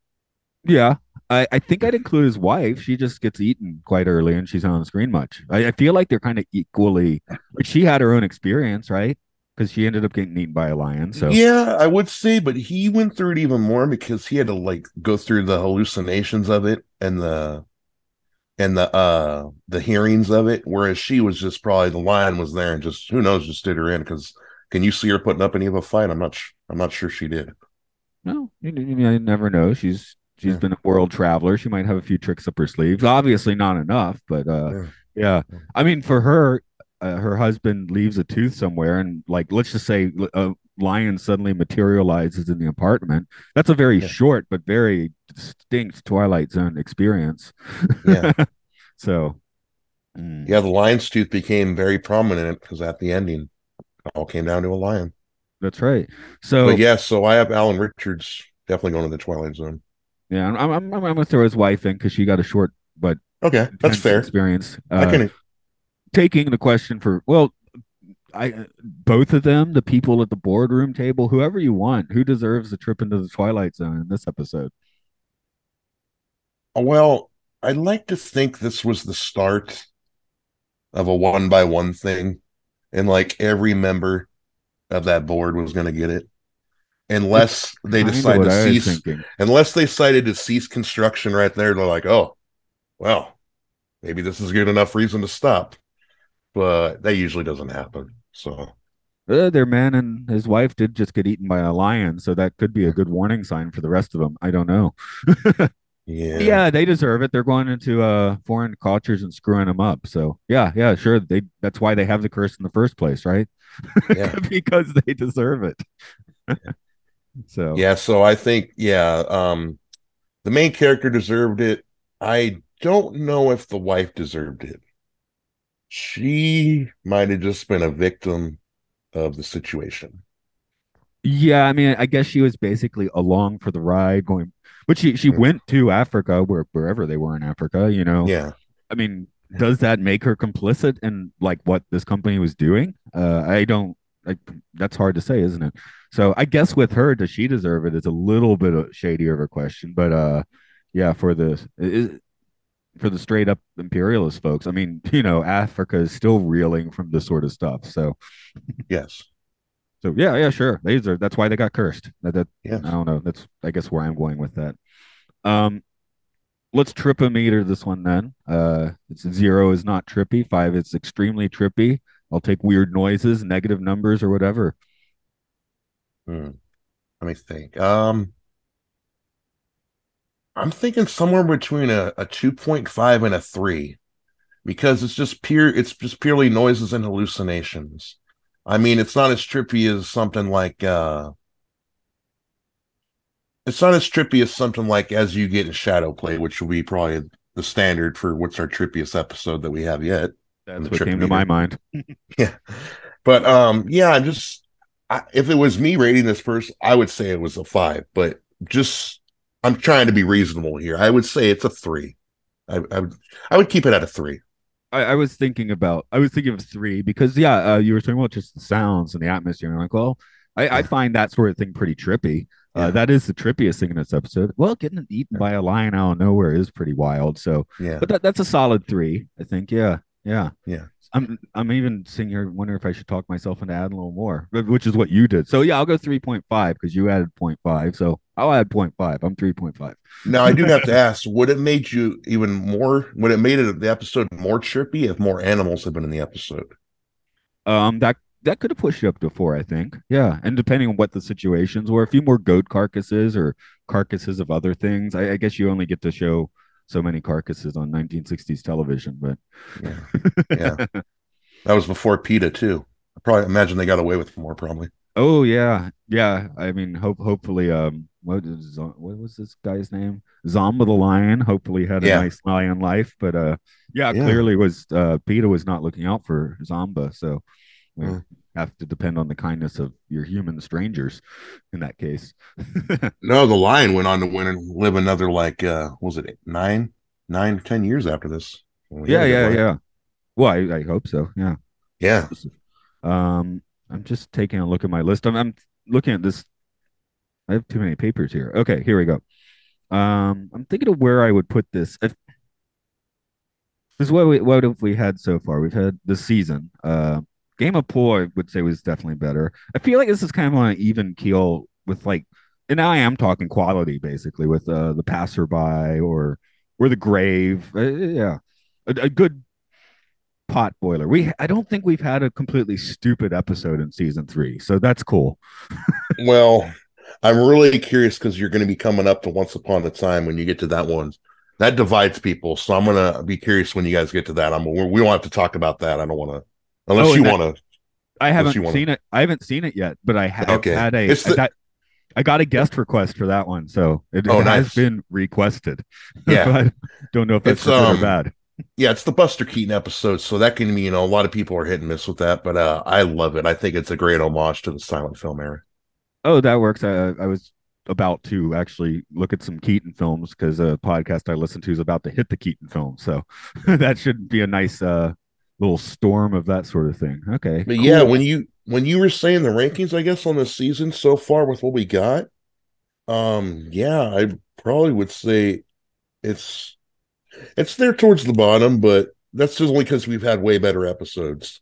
Yeah, I, I think I'd include his wife. She just gets eaten quite early and she's not on the screen much. I, I feel like they're kind of equally. Like she had her own experience, right? Because she ended up getting eaten by a lion. So
Yeah, I would say, but he went through it even more because he had to like go through the hallucinations of it and the and the uh the hearings of it, whereas she was just probably the lion was there and just who knows just did her in because can you see her putting up any of a fight? I'm not sh- I'm not sure she did.
no, you, you, never know. She's she's
Yeah.
been a world traveler. She might have a few tricks up her sleeves. Obviously, not enough, but uh,
Yeah.
yeah. I mean, for her, uh, her husband leaves a tooth somewhere, and like, let's just say a lion suddenly materializes in the apartment. That's a very
Yeah.
short but very distinct Twilight Zone experience.
Yeah. *laughs*
so, mm,
Yeah, the lion's tooth became very prominent because at the ending, all came down to a lion.
that's right. So,
But yes, so I have Alan Richards definitely going to the Twilight Zone.
yeah, I'm, I'm, I'm, gonna throw his wife in because she got a short but
Okay, that's fair.
experience.
I
Uh,
can
taking the question for well i both of them the people at the boardroom table whoever you want who deserves a trip into the twilight zone in this episode
Well, I'd like to think this was the start of a one by one thing, and like every member of that board was going to get it, unless they
Kinda
decide to
I
cease. Unless they decided to cease construction right there, they're like, "Oh, well, maybe this is good enough reason to stop." But that usually doesn't happen. So
Uh, their man and his wife did just get eaten by a lion so that could be a good warning sign for the rest of them i don't know *laughs*
Yeah.
Yeah, they deserve it. They're going into uh foreign cultures and screwing them up. So yeah, yeah, sure. They that's why they have the curse in the first place, right?
Yeah. *laughs*
because they deserve it. *laughs* so
Yeah, so I think yeah, um the main character deserved it. I don't know if the wife deserved it. She might have just been a victim of the situation.
Yeah, I mean, I guess she was basically along for the ride, going, but she she
Yeah.
went to Africa, where wherever they were in Africa. You know,
Yeah.
I mean, does that make her complicit in like what this company was doing? Uh, I don't. Like that's hard to say, isn't it? So I guess with her, does she deserve it? it? Is a little bit of shadier of a question, but uh, yeah, for the is, for the straight up imperialist folks, I mean, *laughs* you know, Africa is still reeling from this sort of stuff. So
Yes.
So yeah, yeah, sure. They deserve. That's why they got cursed. That, that
Yes.
I don't know. That's I guess where I'm going with that. Um, let's trip a meter this one then. Uh, it's zero is not trippy. Five it's extremely trippy. I'll take weird noises, negative numbers, or whatever.
Hmm. Let me think. Um I'm thinking somewhere between a, a 2.5 and a 3 because it's just pure it's just purely noises and hallucinations. I mean, it's not as trippy as something like uh it's not as trippy as something like as you get in shadow play, which will be probably the standard for what's our trippiest episode that we have yet.
That's what
trip
came to my mind. *laughs*
Yeah. But um yeah, I'm just I, if it was me rating this person, I would say it was a 5, but just I'm trying to be reasonable here. I would say it's a 3. I, I would I would keep it at a 3.
I, I was thinking about. I was thinking of three because yeah, uh, you were talking about just the sounds and the atmosphere. And I'm like, well, I, I find that sort of thing pretty trippy. Uh,
Yeah.
that is the trippiest thing in this episode. Well, getting eaten by a lion out of nowhere is pretty wild. So
Yeah.
But that, that's a solid three, I think. Yeah, yeah,
Yeah.
I'm I'm even sitting here wondering if I should talk myself into adding a little more, which is what you did. So yeah, I'll go three point five because you added 0.5. So I'll add 0.5. I'm three point five.
Now I do have to *laughs* ask, would it made you even more would it made it the episode more trippy if more animals had been in the episode?
Um, that that could have pushed it up to four, I think. Yeah, and depending on what the situations were, a few more goat carcasses or carcasses of other things. I, I guess you only get to show so many carcasses on 1960s television, but
Yeah. Yeah. *laughs* that was before PETA too. I probably imagine they got away with more probably.
Oh yeah, yeah. I mean, hope hopefully, um, what is what was this guy's name? Zamba the lion. Hopefully had a
Yeah.
nice lion life, but uh, yeah,
Yeah.
clearly was uh, PETA was not looking out for Zamba, so we Have to depend on the kindness of your human strangers in that case. *laughs*
No, the lion went on to win and live another like uh what was it nine, nine, ten years after this.
Yeah,
had a good
yeah, yeah. Well, I, I hope so. Yeah.
Yeah.
Um, I'm just taking a look at my list. I'm, I'm looking at this. I have too many papers here. Okay, here we go. Um, I'm thinking of where I would put this. If this is what we what have we had so far? We've had the season. Uh, Game of Pool, I would say was definitely better. I feel like this is kind of on an even keel with like, and now I am talking quality basically with uh the passerby or or the grave. Uh, yeah, a, a good pot boiler. We I don't think we've had a completely stupid episode in season three, so that's cool. *laughs*
Well, I'm really curious because you're going to be coming up to Once Upon a Time when you get to that one. That divides people, so I'm going to be curious when you guys get to that. I'm we don't have to talk about that. I don't want to, unless
Oh,
you want to.
I haven't
wanna-
seen it. I haven't seen it yet, but I have
Okay.
had a.
It's
I
the-
got I got a guest request for that one, so it,
Oh,
it has been requested. *laughs*
Yeah.
don't know if that's
It's, um,
or bad.
Yeah, it's the Buster Keaton episode, so that can mean you know a lot of people are hit and miss with that, but uh, I love it. I think it's a great homage to the silent film era.
Oh, that works. I I was about to actually look at some Keaton films because a podcast I listen to is about to hit the Keaton film, so *laughs* that should be a nice uh little storm of that sort of thing. Okay,
But
cool.
yeah, when you when you were saying the rankings, I guess on the season so far with what we got, um, yeah, I probably would say it's it's there towards the bottom, but that's just only because we've had way better episodes.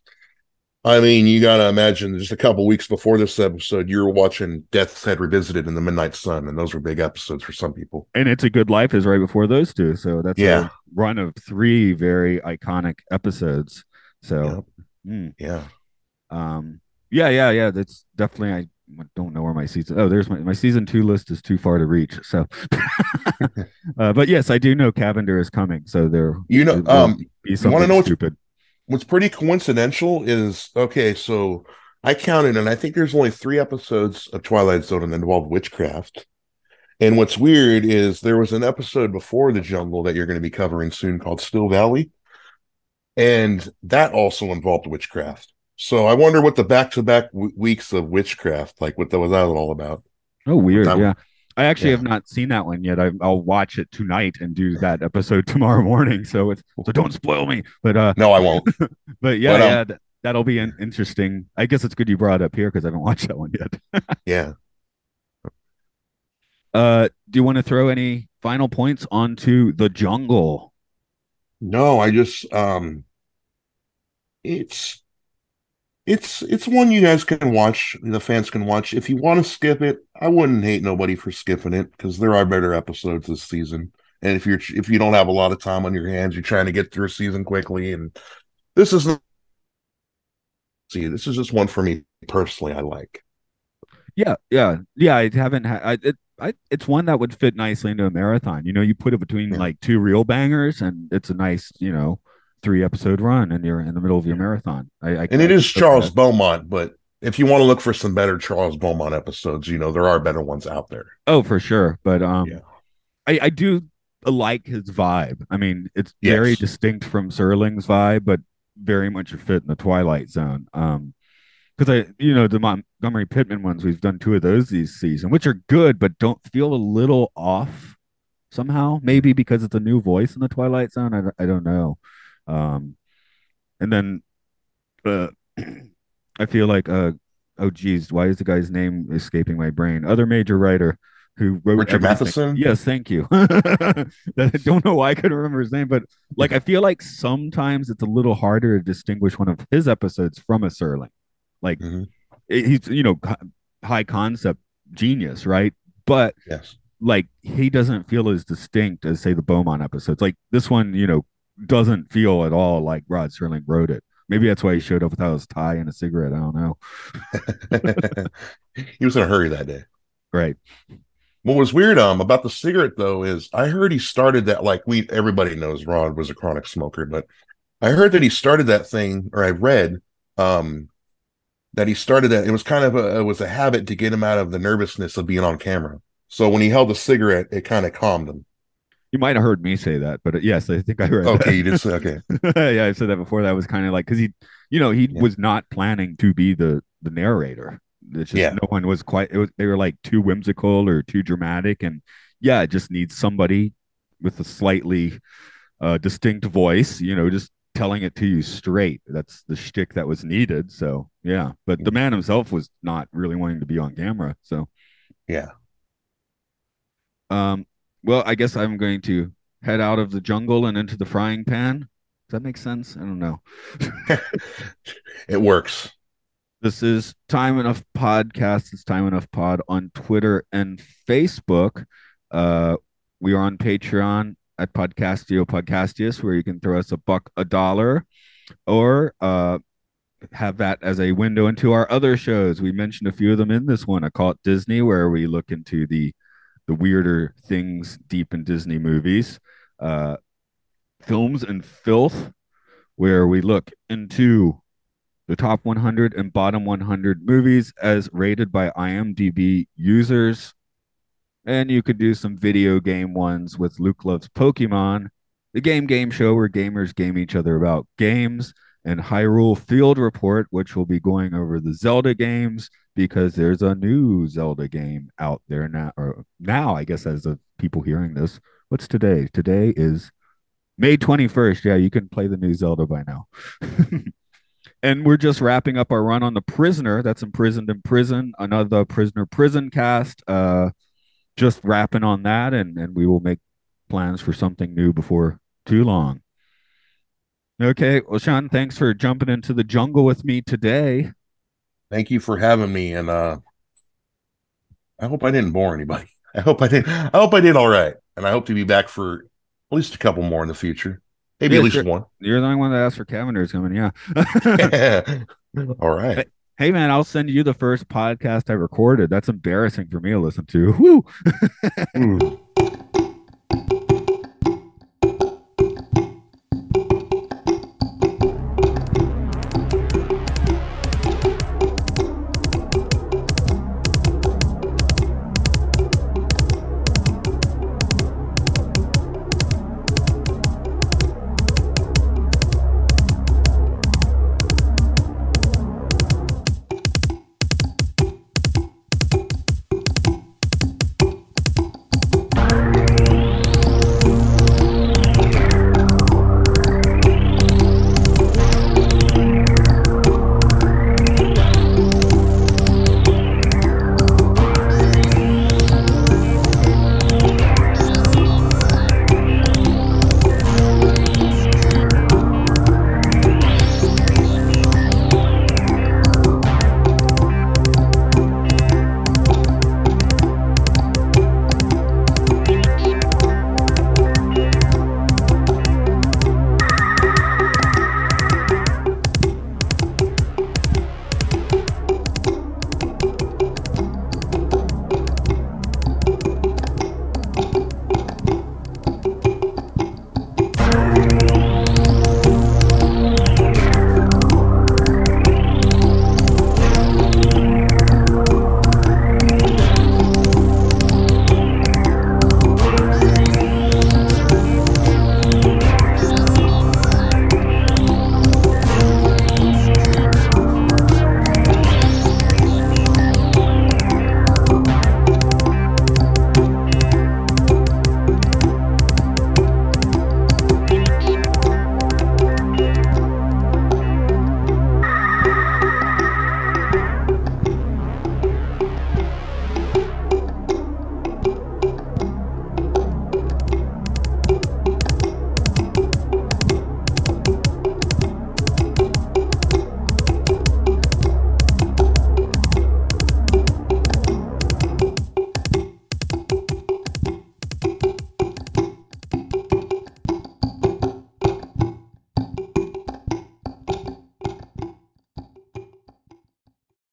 I mean, you gotta imagine just a couple weeks before this episode, you were watching Death's Head Revisited in the Midnight Sun, and those were big episodes for some people.
and it's a good life is right before those two so that's
Yeah.
a run of three very iconic episodes so mm,
Yeah.
um yeah yeah yeah that's definitely i don't know where my season. Oh, there's my my season two list is too far to reach. So, *laughs* uh, but yes, I do know Cavender is coming. So there,
You know,
will
um, you wanna know what's-
stupid.
what's pretty coincidental is okay, so I counted and I think there's only three episodes of Twilight Zone that involve witchcraft. And what's weird is there was an episode before the jungle that you're going to be covering soon called Still Valley. And that also involved witchcraft. So I wonder what the back-to-back w- weeks of witchcraft, like what that was that all about.
Oh, weird.
that-
yeah. I actually
yeah.
have not seen that one yet. I, I'll watch it tonight and do that episode *laughs* tomorrow morning. So it's so don't spoil me. But uh,
No, I won't. *laughs*
but yeah,
But, um,
yeah, th- that'll be an interesting. I guess it's good you brought it up here because I haven't *laughs* watched that one yet.
yeah.
Uh, do you want to throw any final points onto the jungle?
No, I just um it's it's it's one you guys can watch, the fans can watch. If you want to skip it, I wouldn't hate nobody for skipping it because there are better episodes this season. And if you're if you don't have a lot of time on your hands, you're trying to get through a season quickly and this is see, this is just one for me personally I like.
Yeah, yeah, yeah. I haven't had. I, it, I, it's one that would fit nicely into a marathon. You know, you put it between
Yeah.
like two real bangers, and it's a nice, you know, three episode run, and you're in the middle of your marathon. I, I
And it is Charles
that-
Beaumont, but if you want to look for some better Charles Beaumont episodes, you know, there are better ones out there.
Oh, for sure. But um,
Yeah.
I, I do like his vibe. I mean, it's very distinct from Serling's vibe, but very much a fit in the Twilight Zone. Um, because I, you know, the Montgomery Pittman ones, we've done two of those this season, which are good, but don't feel a little off somehow. Maybe because it's a new voice in the Twilight Zone. I, don't- I don't know. Um, and then, uh, *clears throat* I feel like, uh, oh geez, why is the guy's name escaping my brain? Other major writer who wrote
Richard
everything.
Matheson?
Yes, thank you. *laughs* I don't know why I couldn't remember his name, but like I feel like sometimes it's a little harder to distinguish one of his episodes from a Serling. Like
Mhm.
he's you know hi- high concept genius, right? But
Yes.
like he doesn't feel as distinct as say the Beaumont episodes. Like this one, you know, doesn't feel at all like Rod Serling wrote it. Maybe that's why he showed up without his tie and a cigarette. I don't know. *laughs*
he was in a hurry that day.
Right.
What was weird um about the cigarette though is I heard he started that like we everybody knows Rod was a chronic smoker, but I heard that he started that thing, or I read um that he started that it was kind of a it was a habit to get him out of the nervousness of being on camera. So when he held the cigarette, it kind of calmed him.
You might have heard me say that, but uh, yes, I think I read.
Okay, you did say okay. *laughs*
yeah, I said that before. That was kind of like because he, you know, he
Yeah.
was not planning to be the the narrator. It's just
Yeah.
no one was quite. It was they were like too whimsical or too dramatic, and yeah, it just needs somebody with a slightly uh, distinct voice. You know, just telling it to you straight. That's the shtick that was needed. So yeah, but the man himself was not really wanting to be on camera. So
Yeah.
um, well, I guess I'm going to head out of the jungle and into the frying pan. Does that make sense? I don't know. *laughs*
it works.
This is Time Enough Podcast. It's Time Enough Pod on Twitter and Facebook. Uh, we are on Patreon at Podcastio Podcastius, where you can throw us a buck, a dollar, or uh, have that as a window into our other shows. We mentioned a few of them in this one. I call it Disney, where we look into the the weirder things deep in Disney movies. Uh, Films and Filth, where we look into the top 100 and bottom 100 movies as rated by IMDb users. And you could do some video game ones with Luke Loves Pokemon, the game game show where gamers game each other about games, and Hyrule Field Report, which will be going over the Zelda games because there's a new Zelda game out there now. Or now, I guess, as of people hearing this. What's today? Today is May 21st. Yeah, you can play the new Zelda by now. *laughs* and we're just wrapping up our run on the prisoner that's imprisoned in prison another prisoner prison cast uh just wrapping on that and and we will make plans for something new before too long okay well sean thanks for jumping into the jungle with me today
Thank you for having me, and uh, I hope I didn't bore anybody. *laughs* I hope I did. I hope I did all right, and I hope to be back for at least a couple more in the future. Maybe
Yeah,
at least one.
you're the only one that asked for cavender's coming yeah *laughs*
all right.
Hey man, I'll send you the first podcast I recorded. That's embarrassing for me to listen to. Woo. *laughs*
Mm.